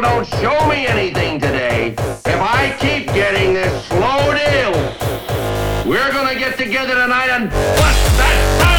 don't show me anything today, if I keep getting this slow deal, we're gonna get together tonight and bust that time!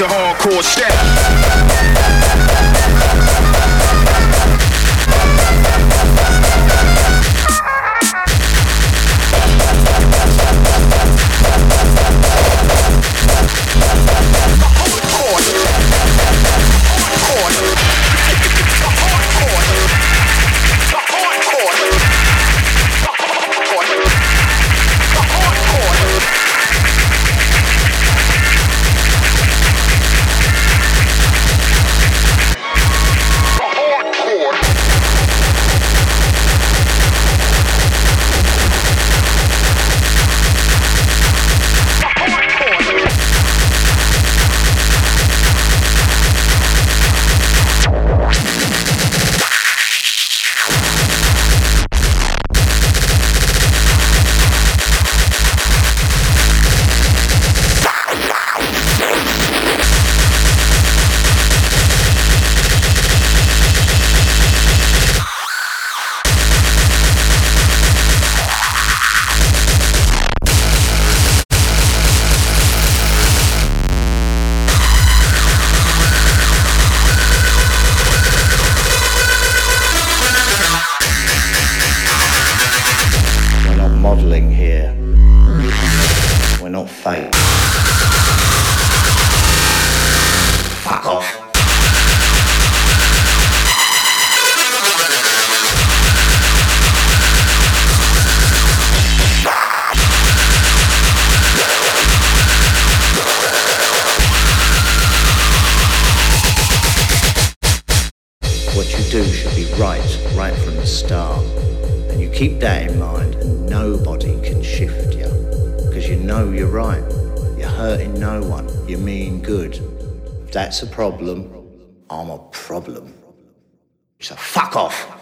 the hardcore step. that's a problem, I'm a problem. So fuck off.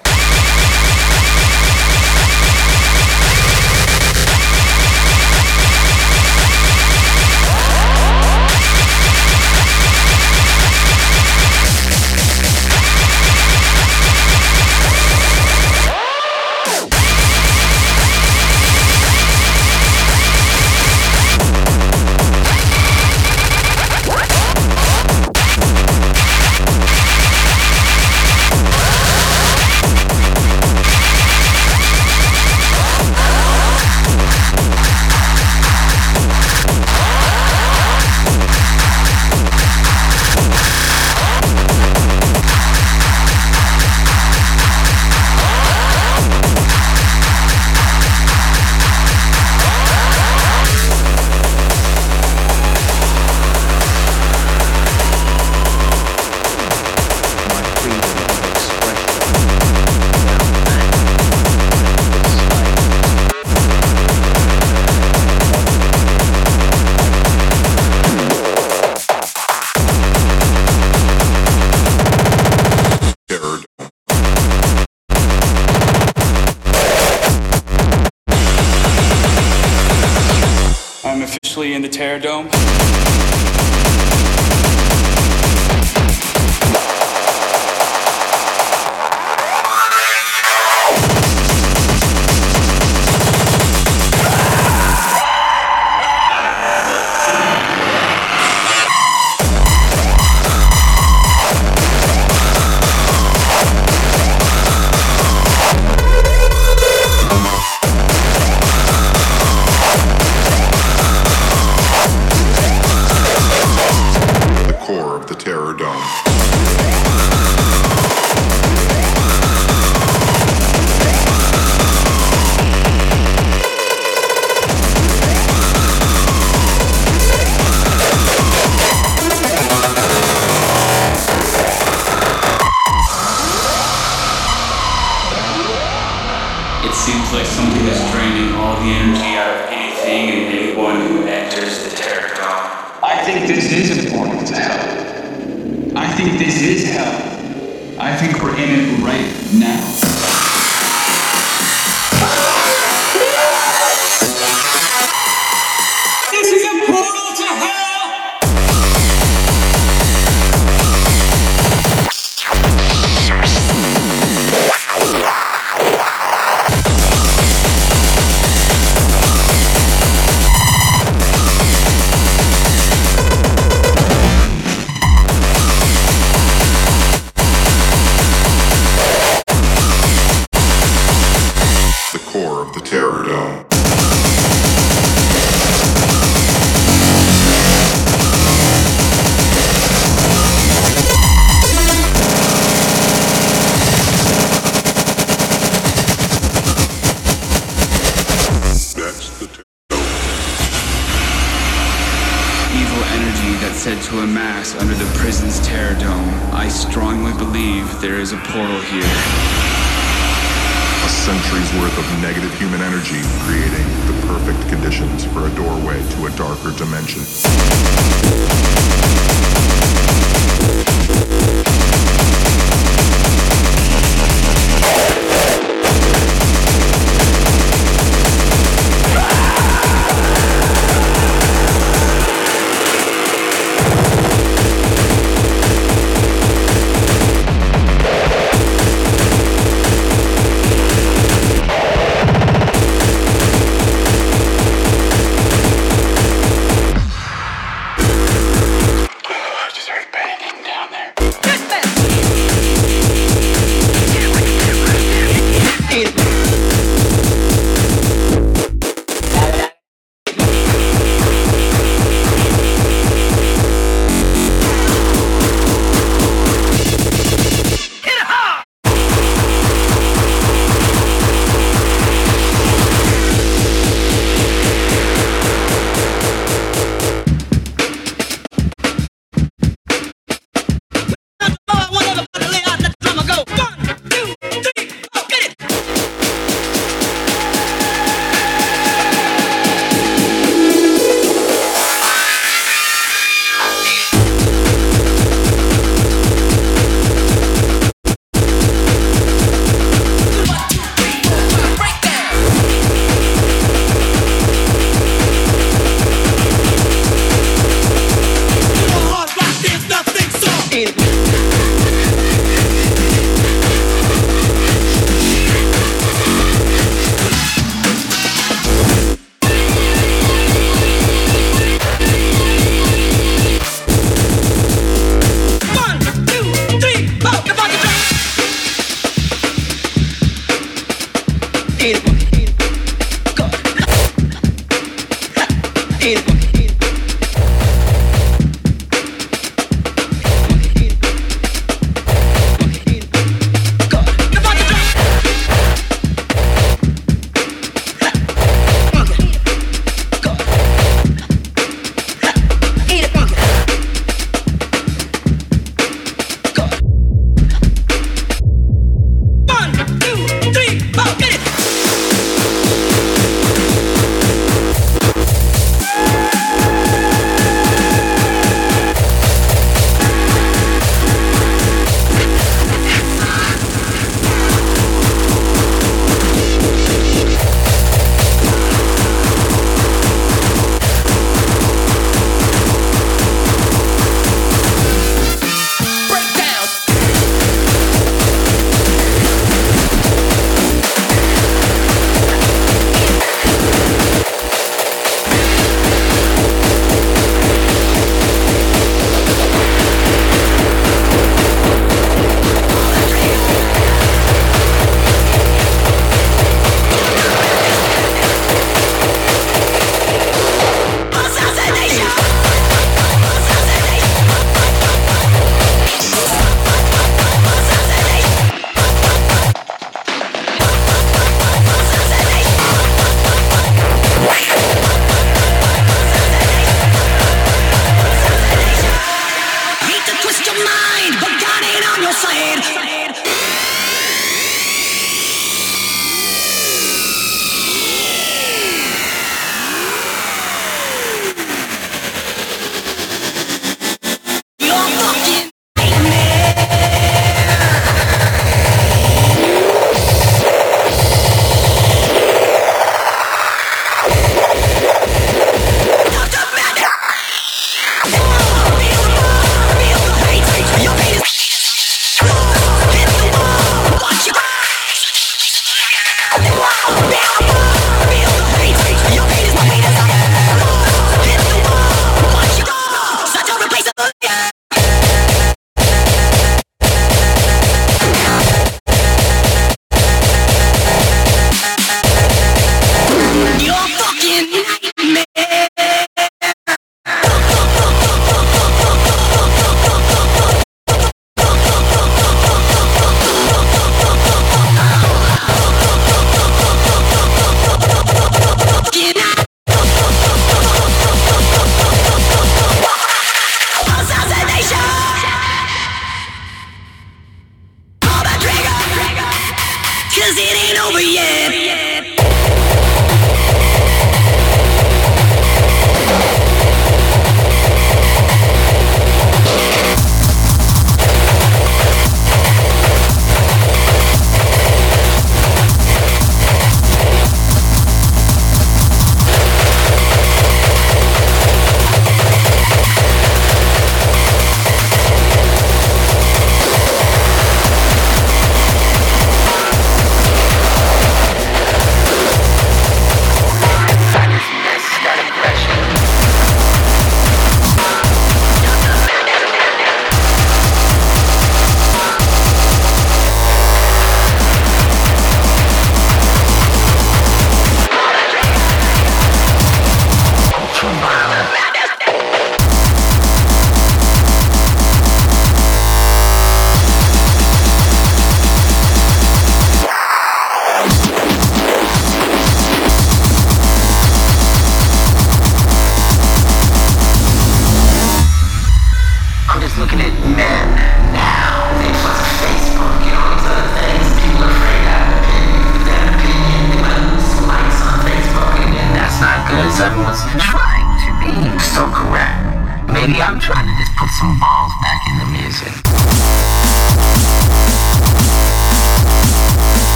I strongly believe there is a portal here. A century's worth of negative human energy creating the perfect conditions for a doorway to a darker dimension. Ah!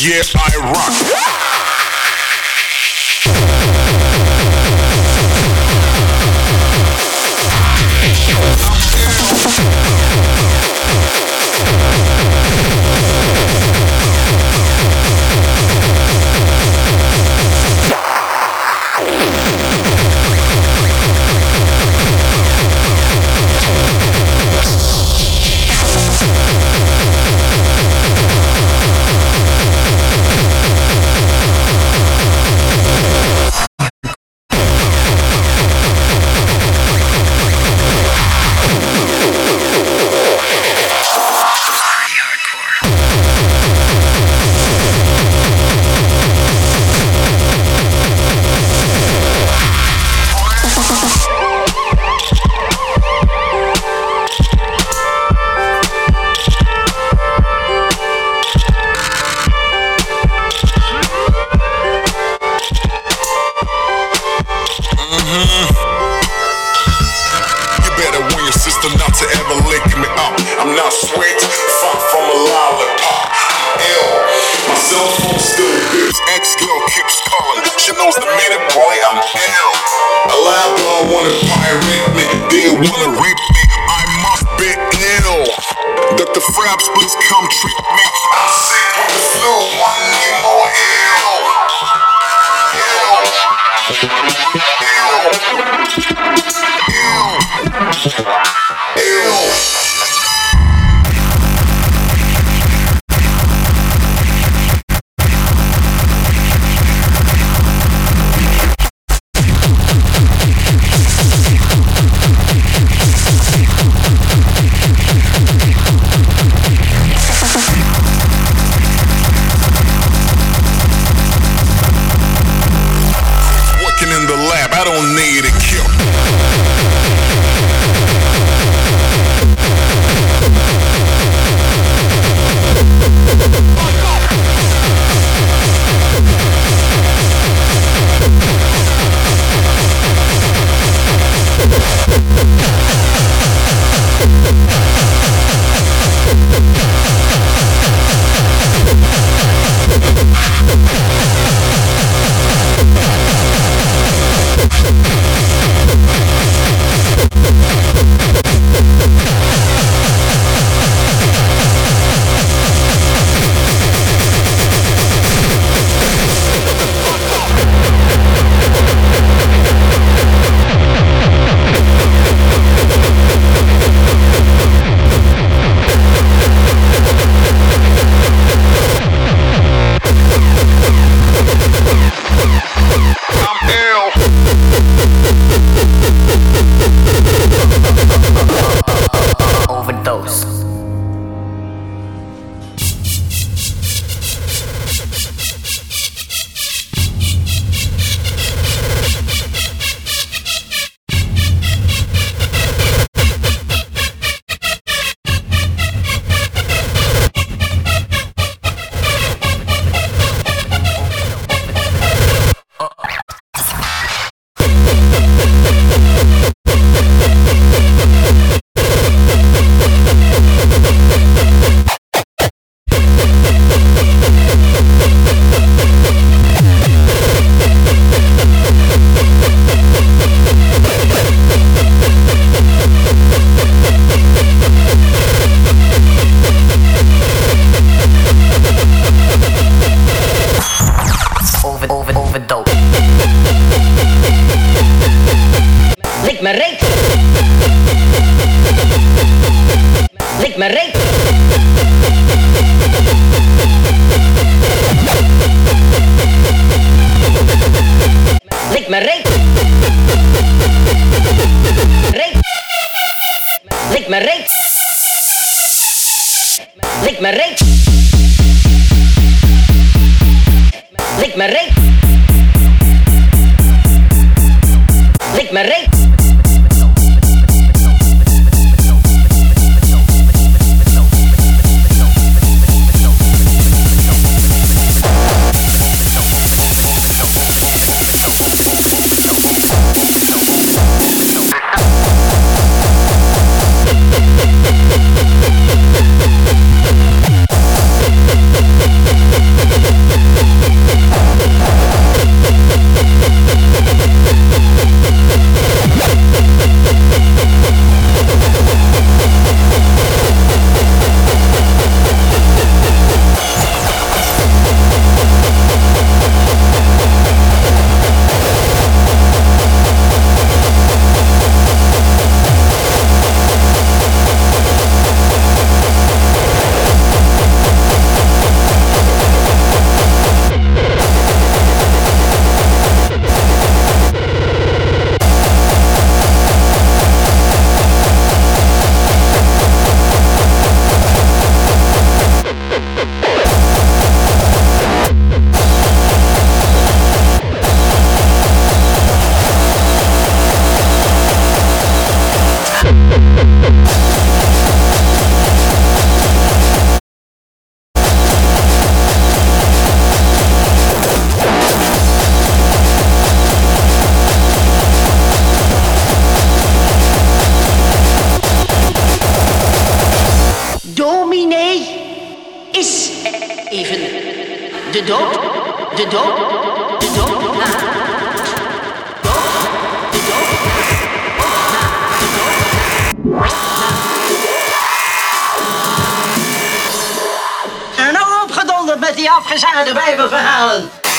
Said die afgezaagde bijbelverhalen.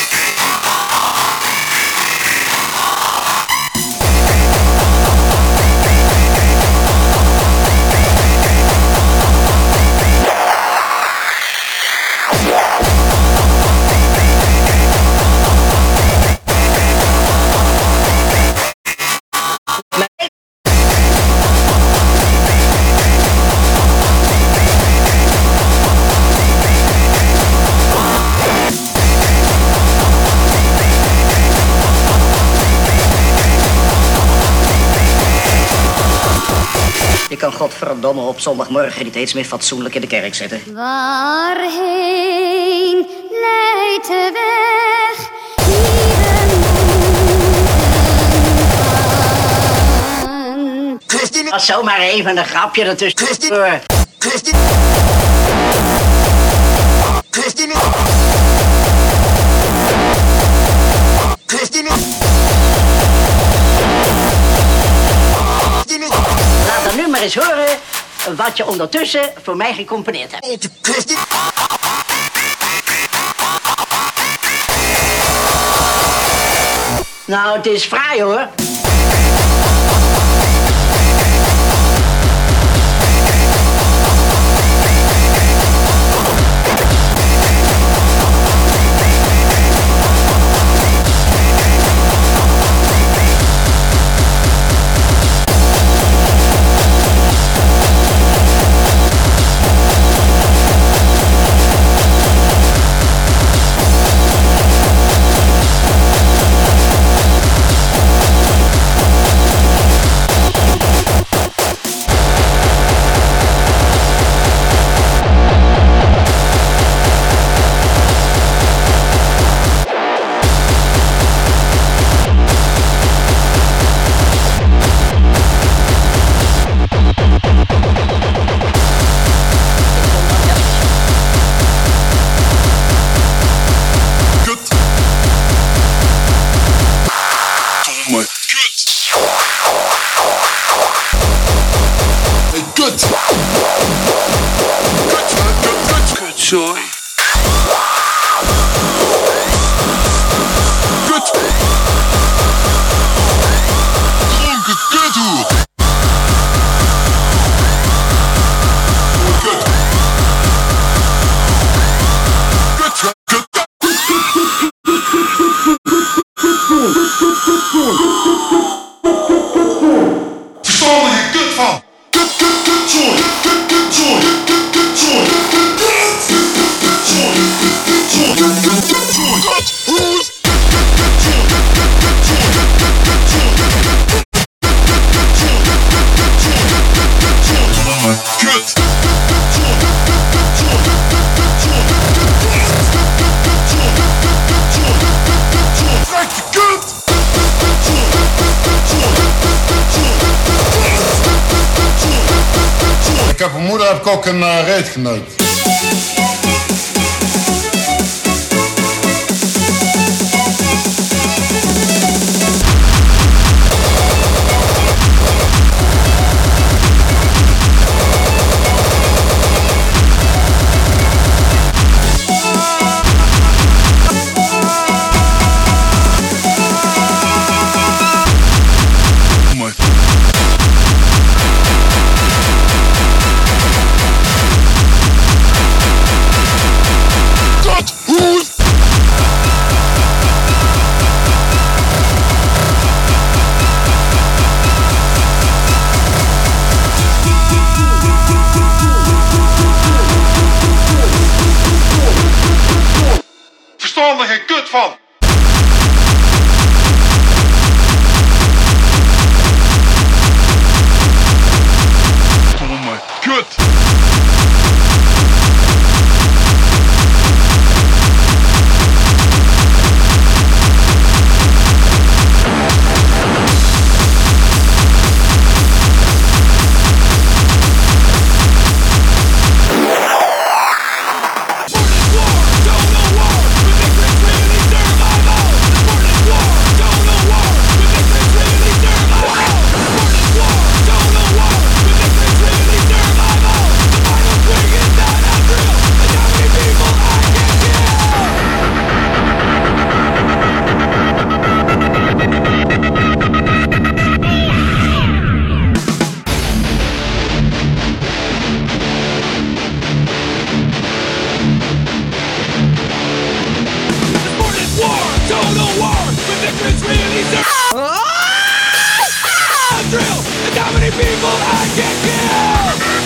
Godverdomme op zondagmorgen niet eens meer fatsoenlijk in de kerk zitten. Waarheen leidt de weg? Dat was zomaar even een grapje ertussen. Christine. Christine. Christine. Christine. Maar eens horen wat je ondertussen voor mij gecomponeerd hebt. Nou, het is fraai hoor. Uh, people I can kill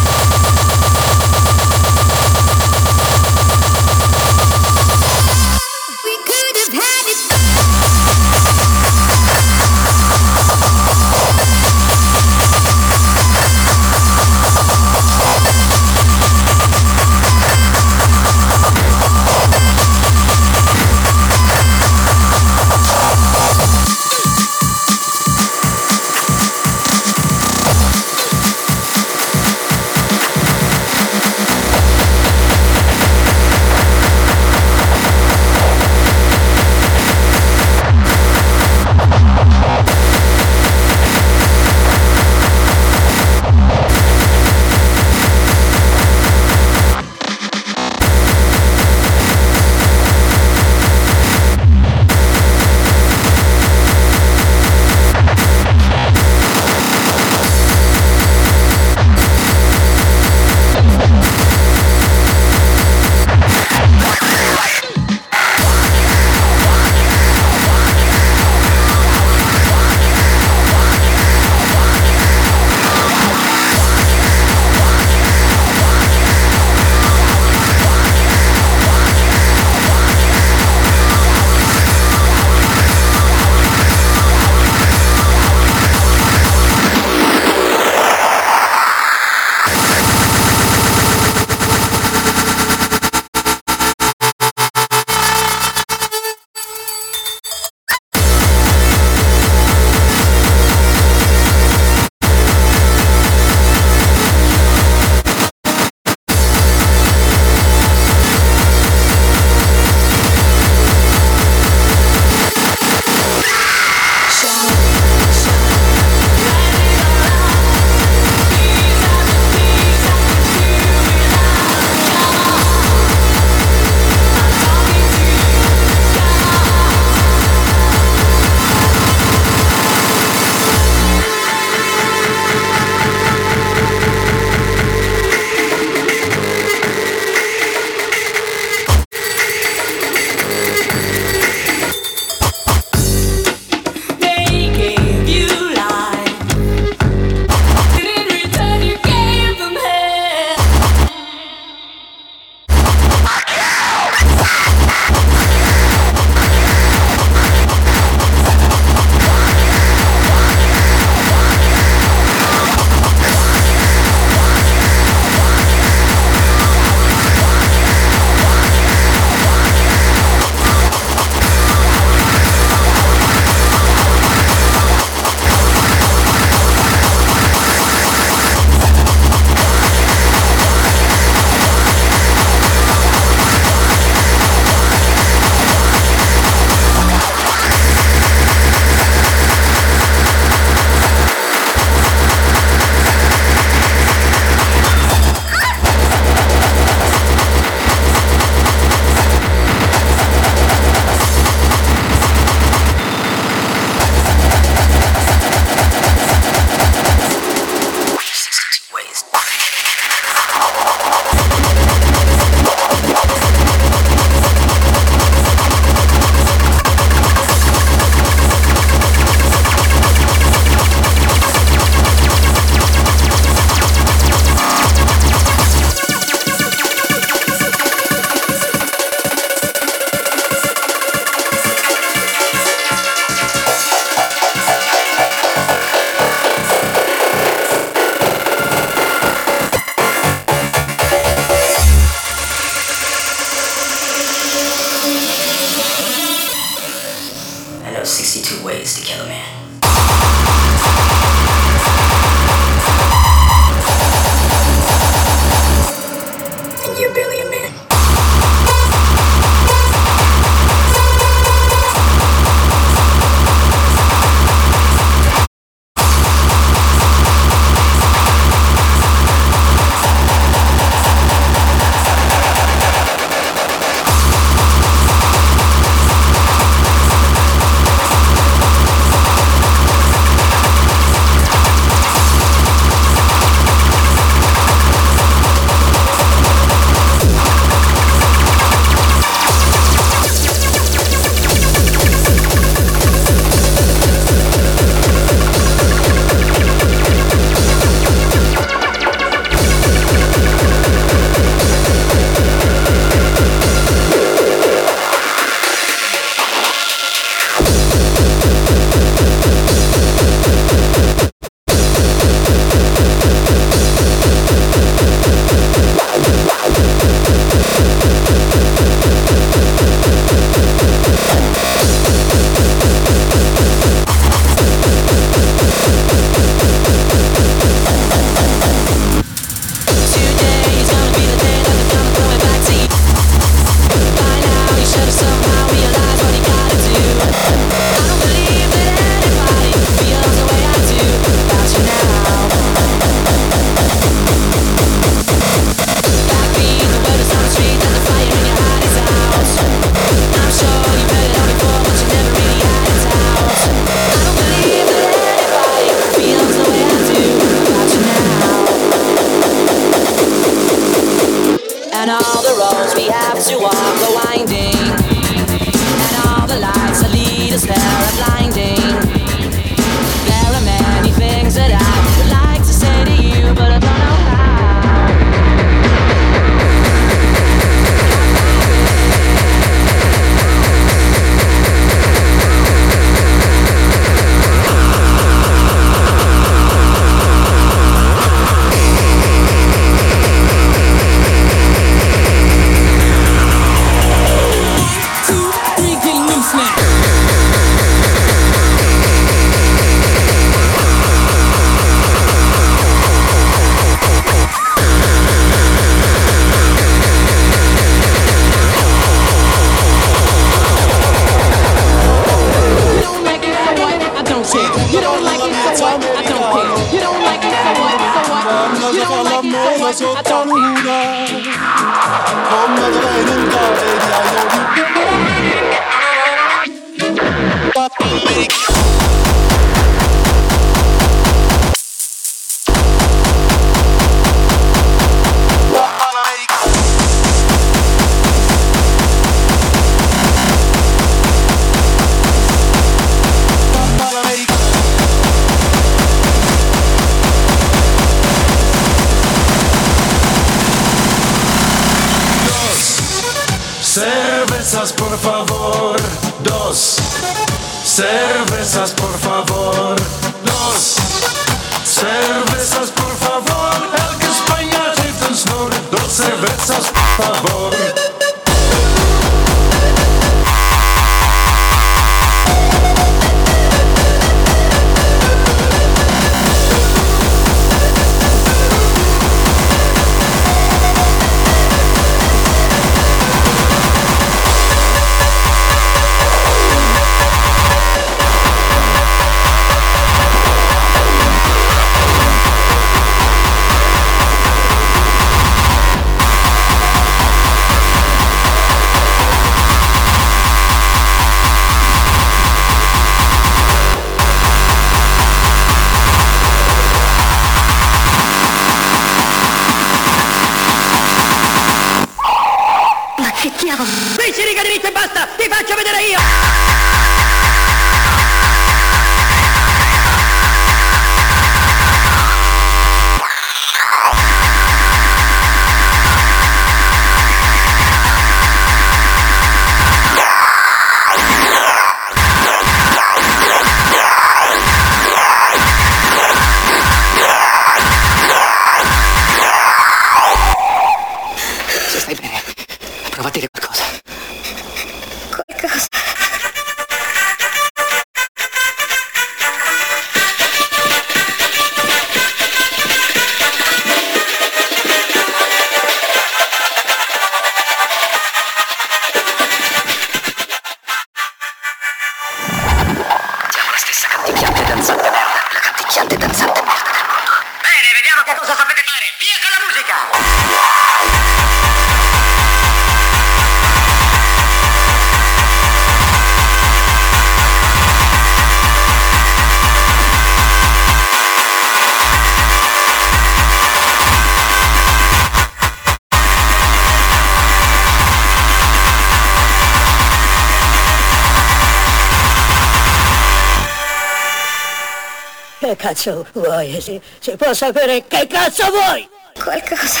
cazzo vuoi? Se, se posso sapere che cazzo vuoi? qualcosa.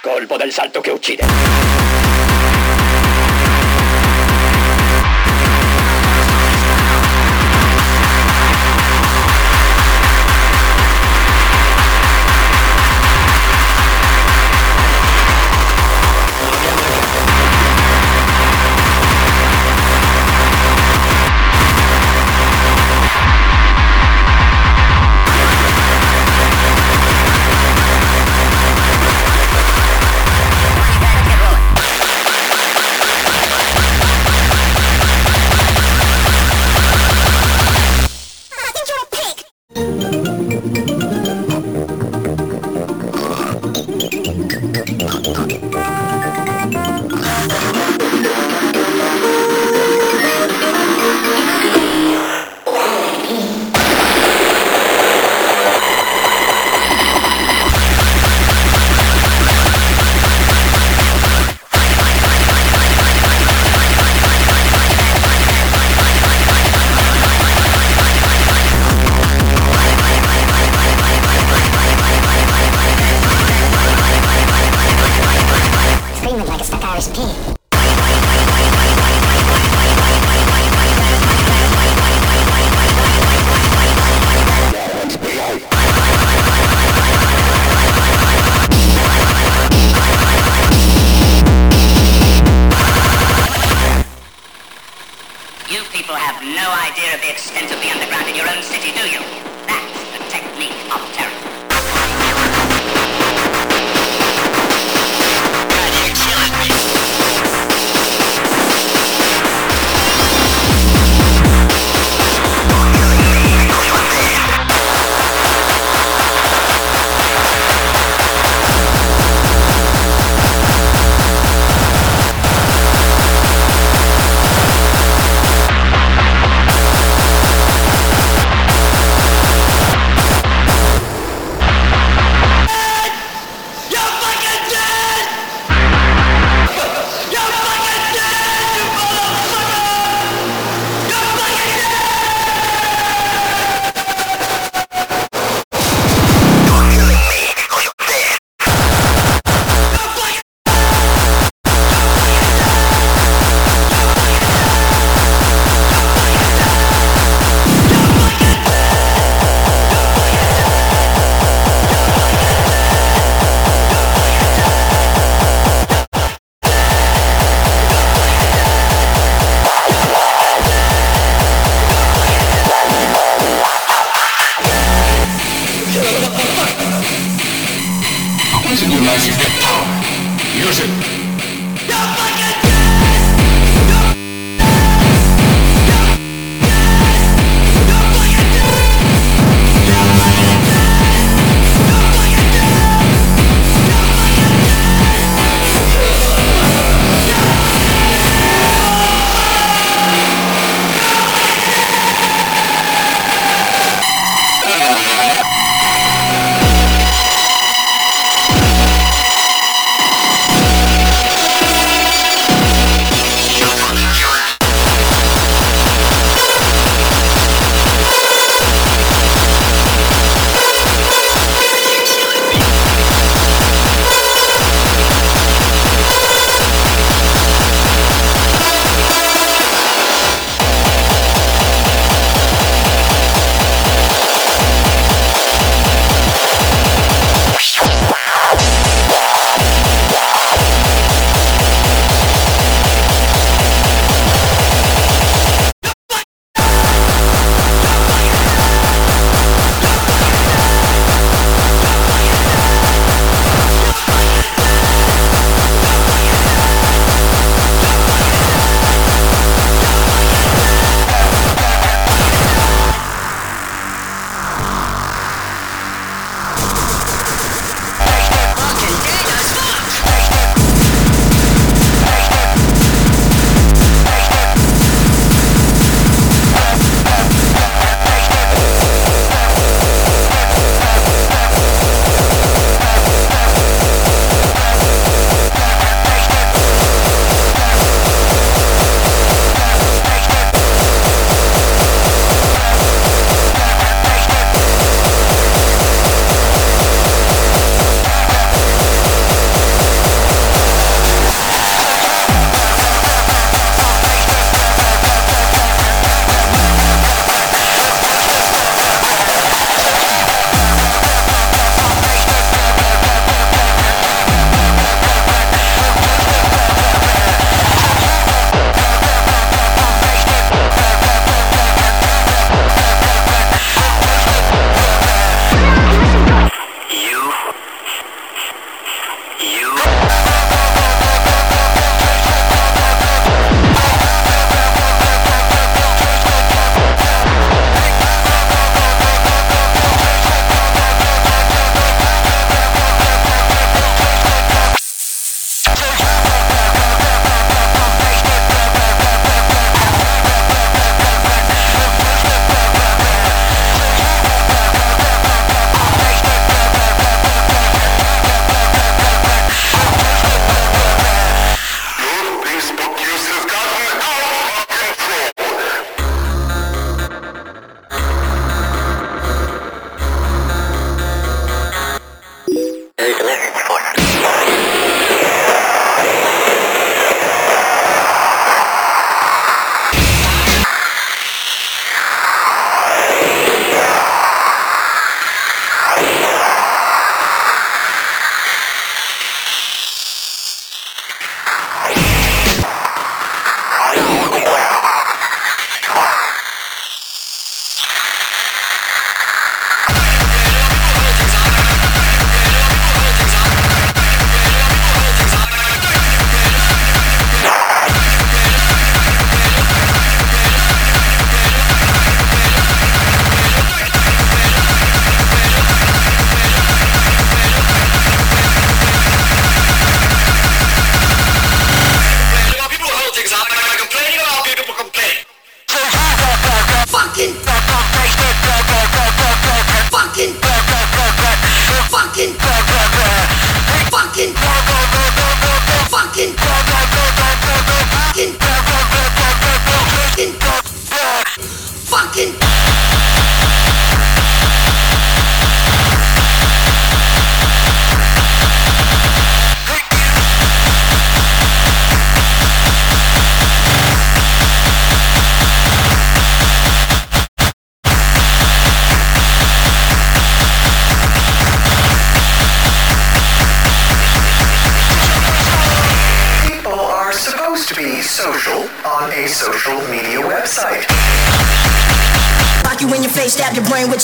colpo del salto che uccide.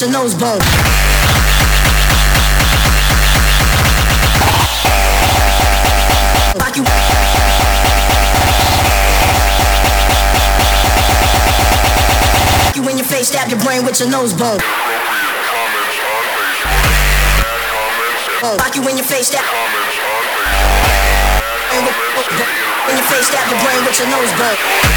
a nose blow. You. In your face, stab your brain with your nose blow. Like you in your face, stab. In your face, stab your brain with your nose blow.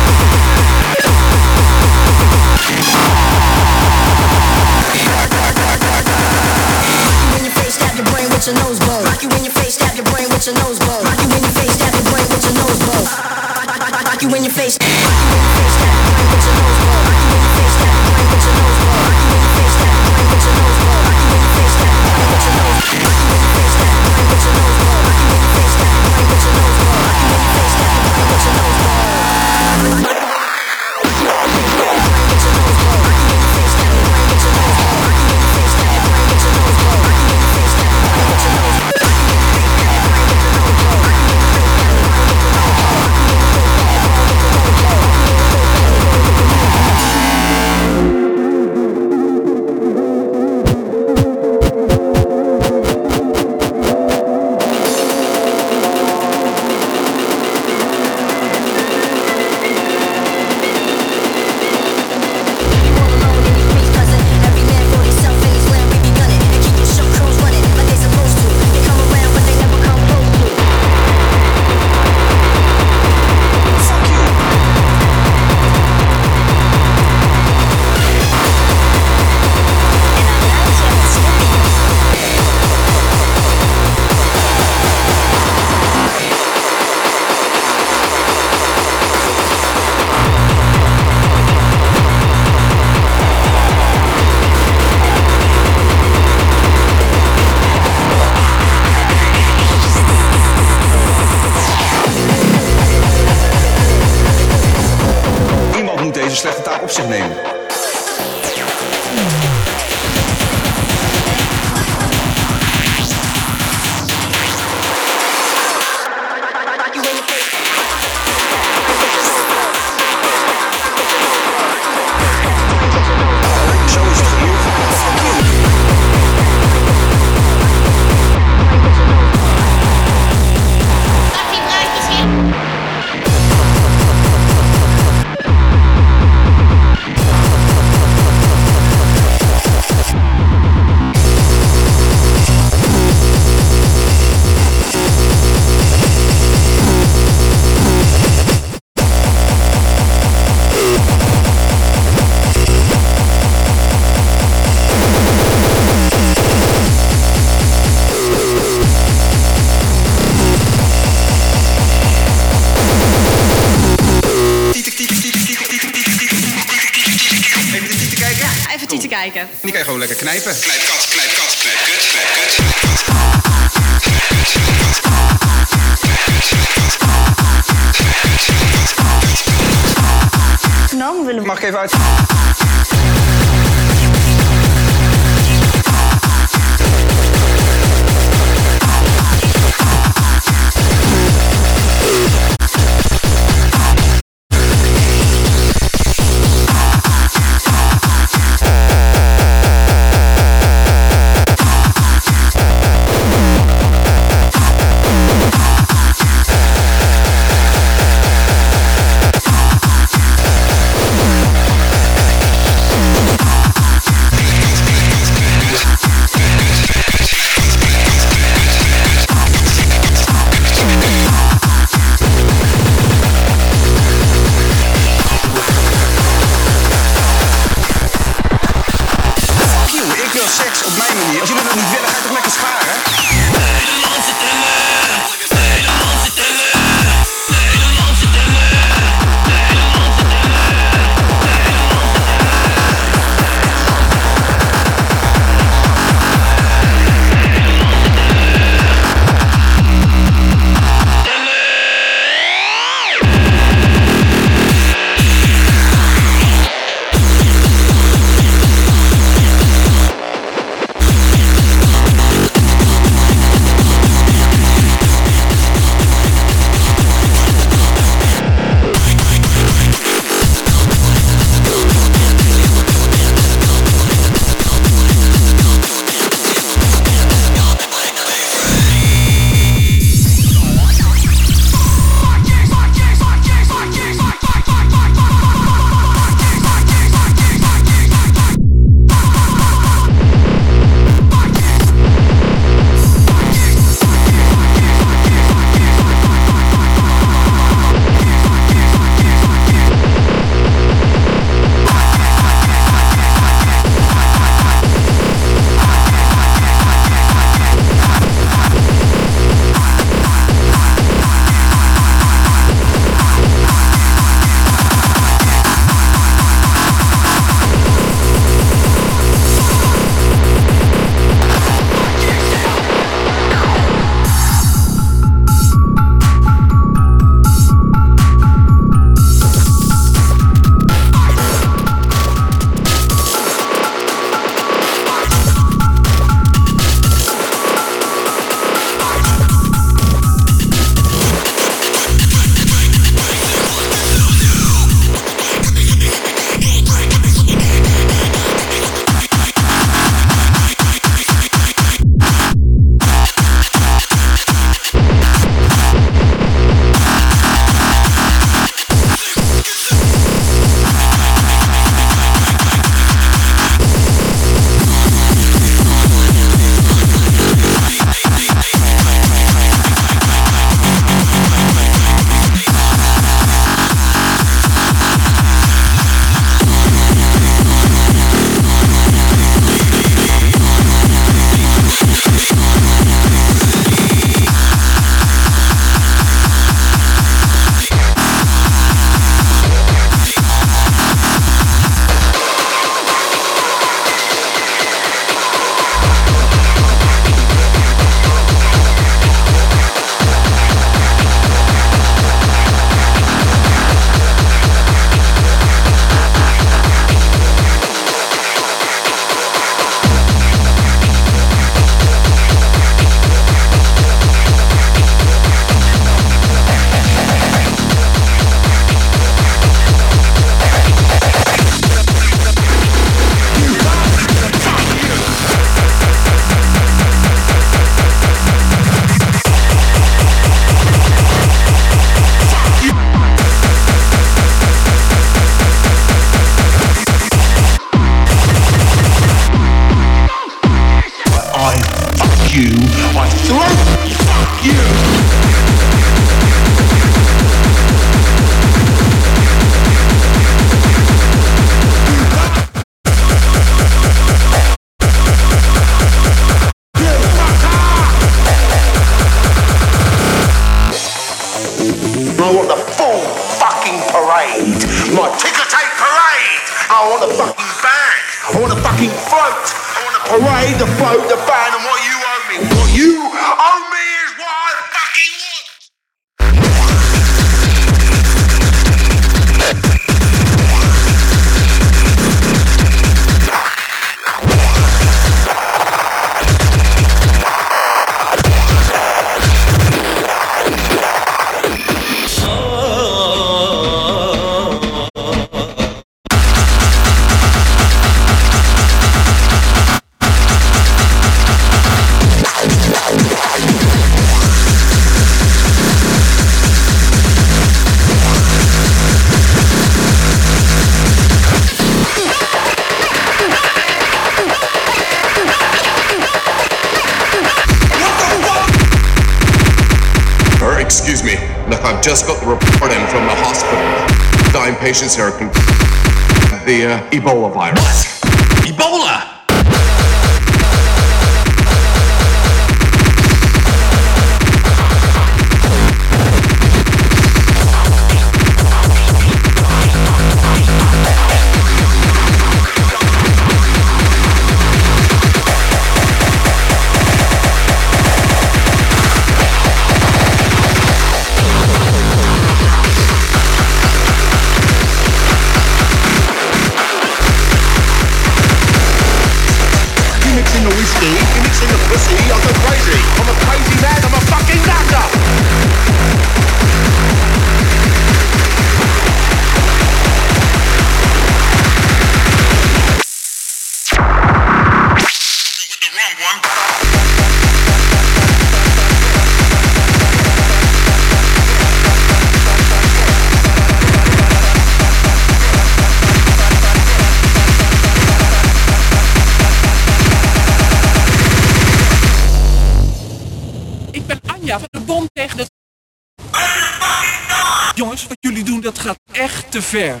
Jongens, wat jullie doen, dat gaat echt te ver.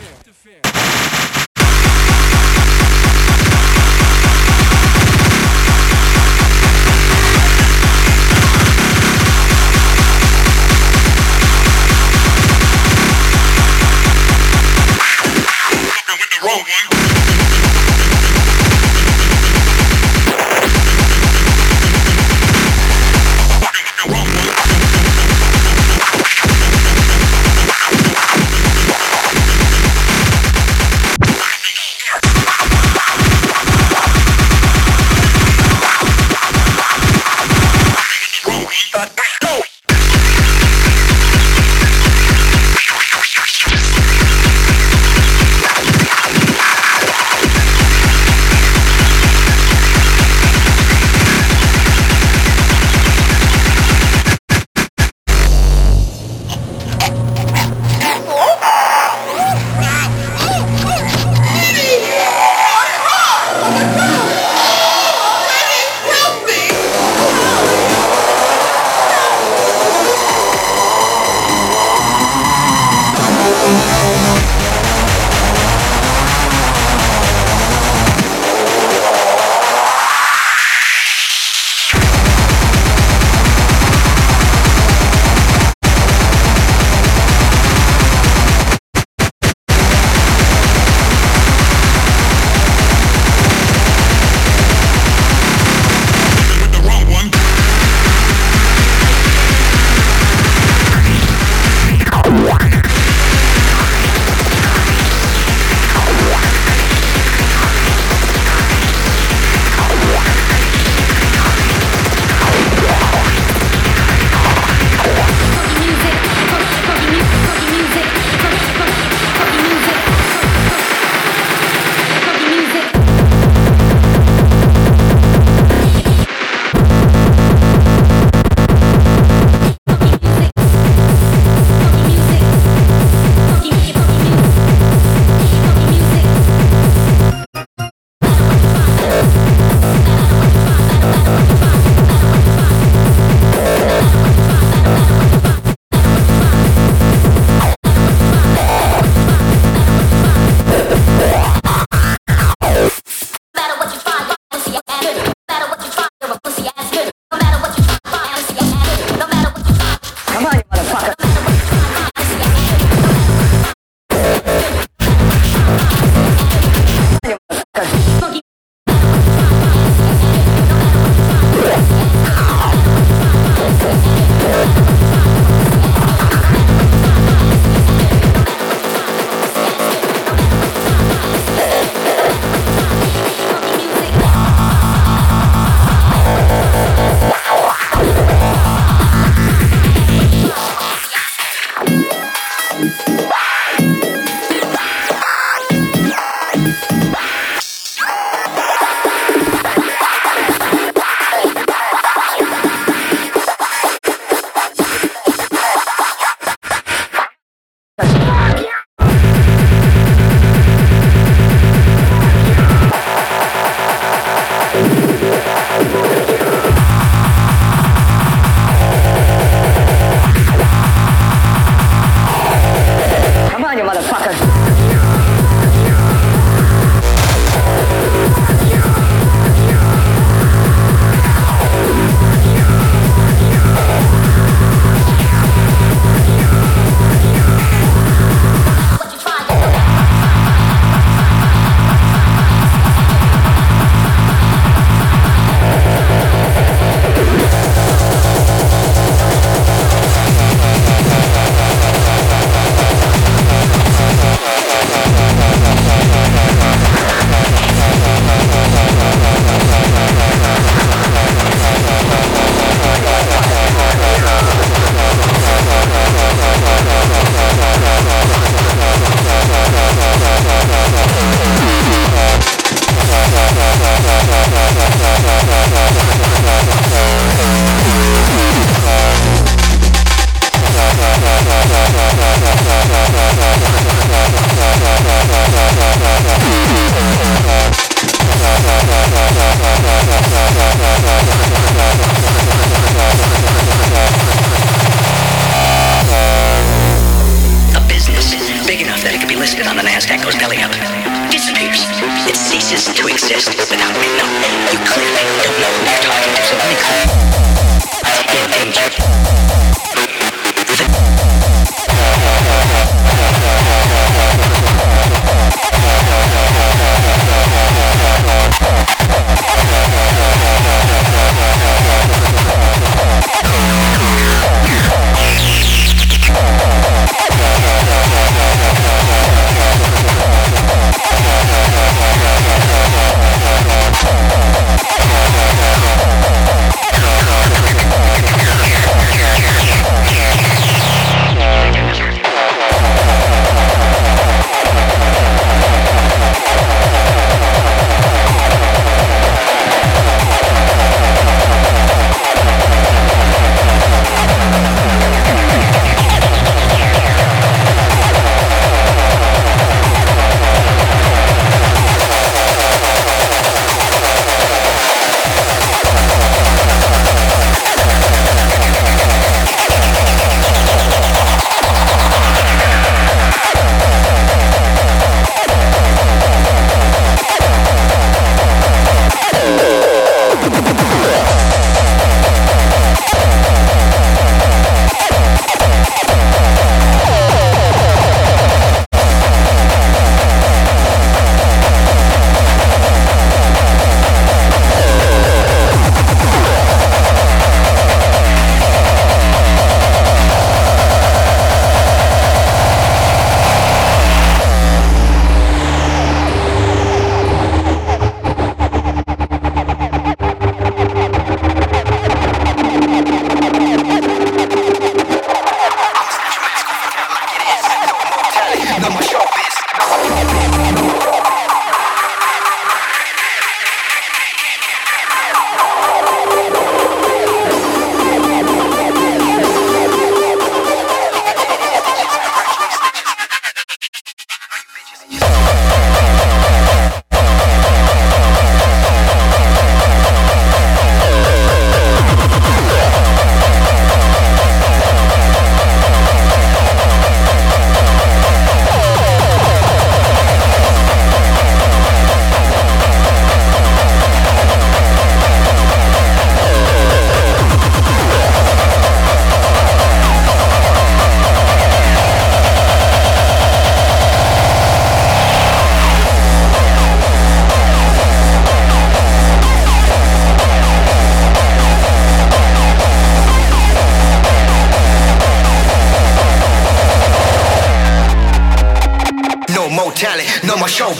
No more talent, no more show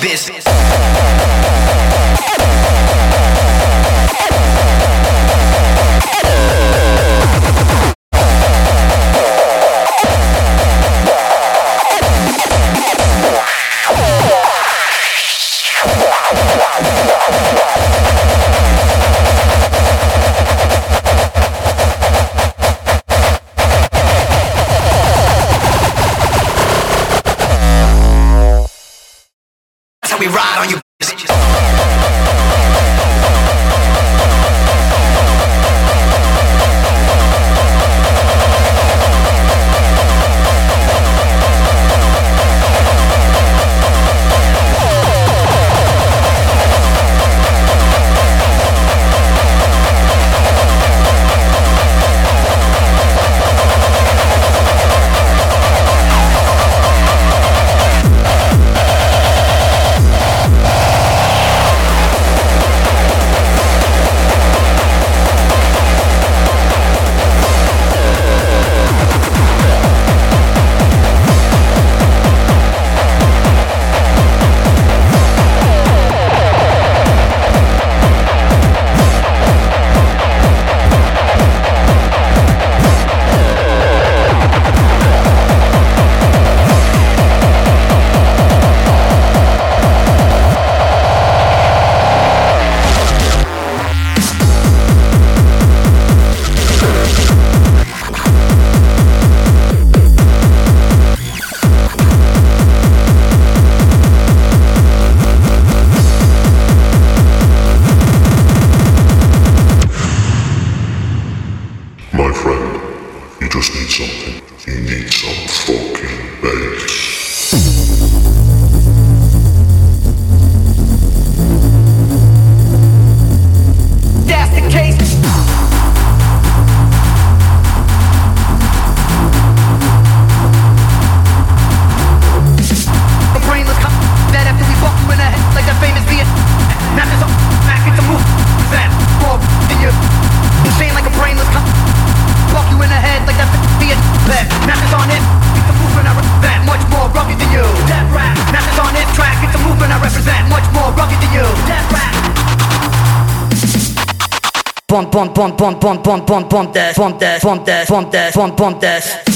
pon pon pon pon pontes pontes pontes pontes pon pontes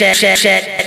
Evil shed, shed,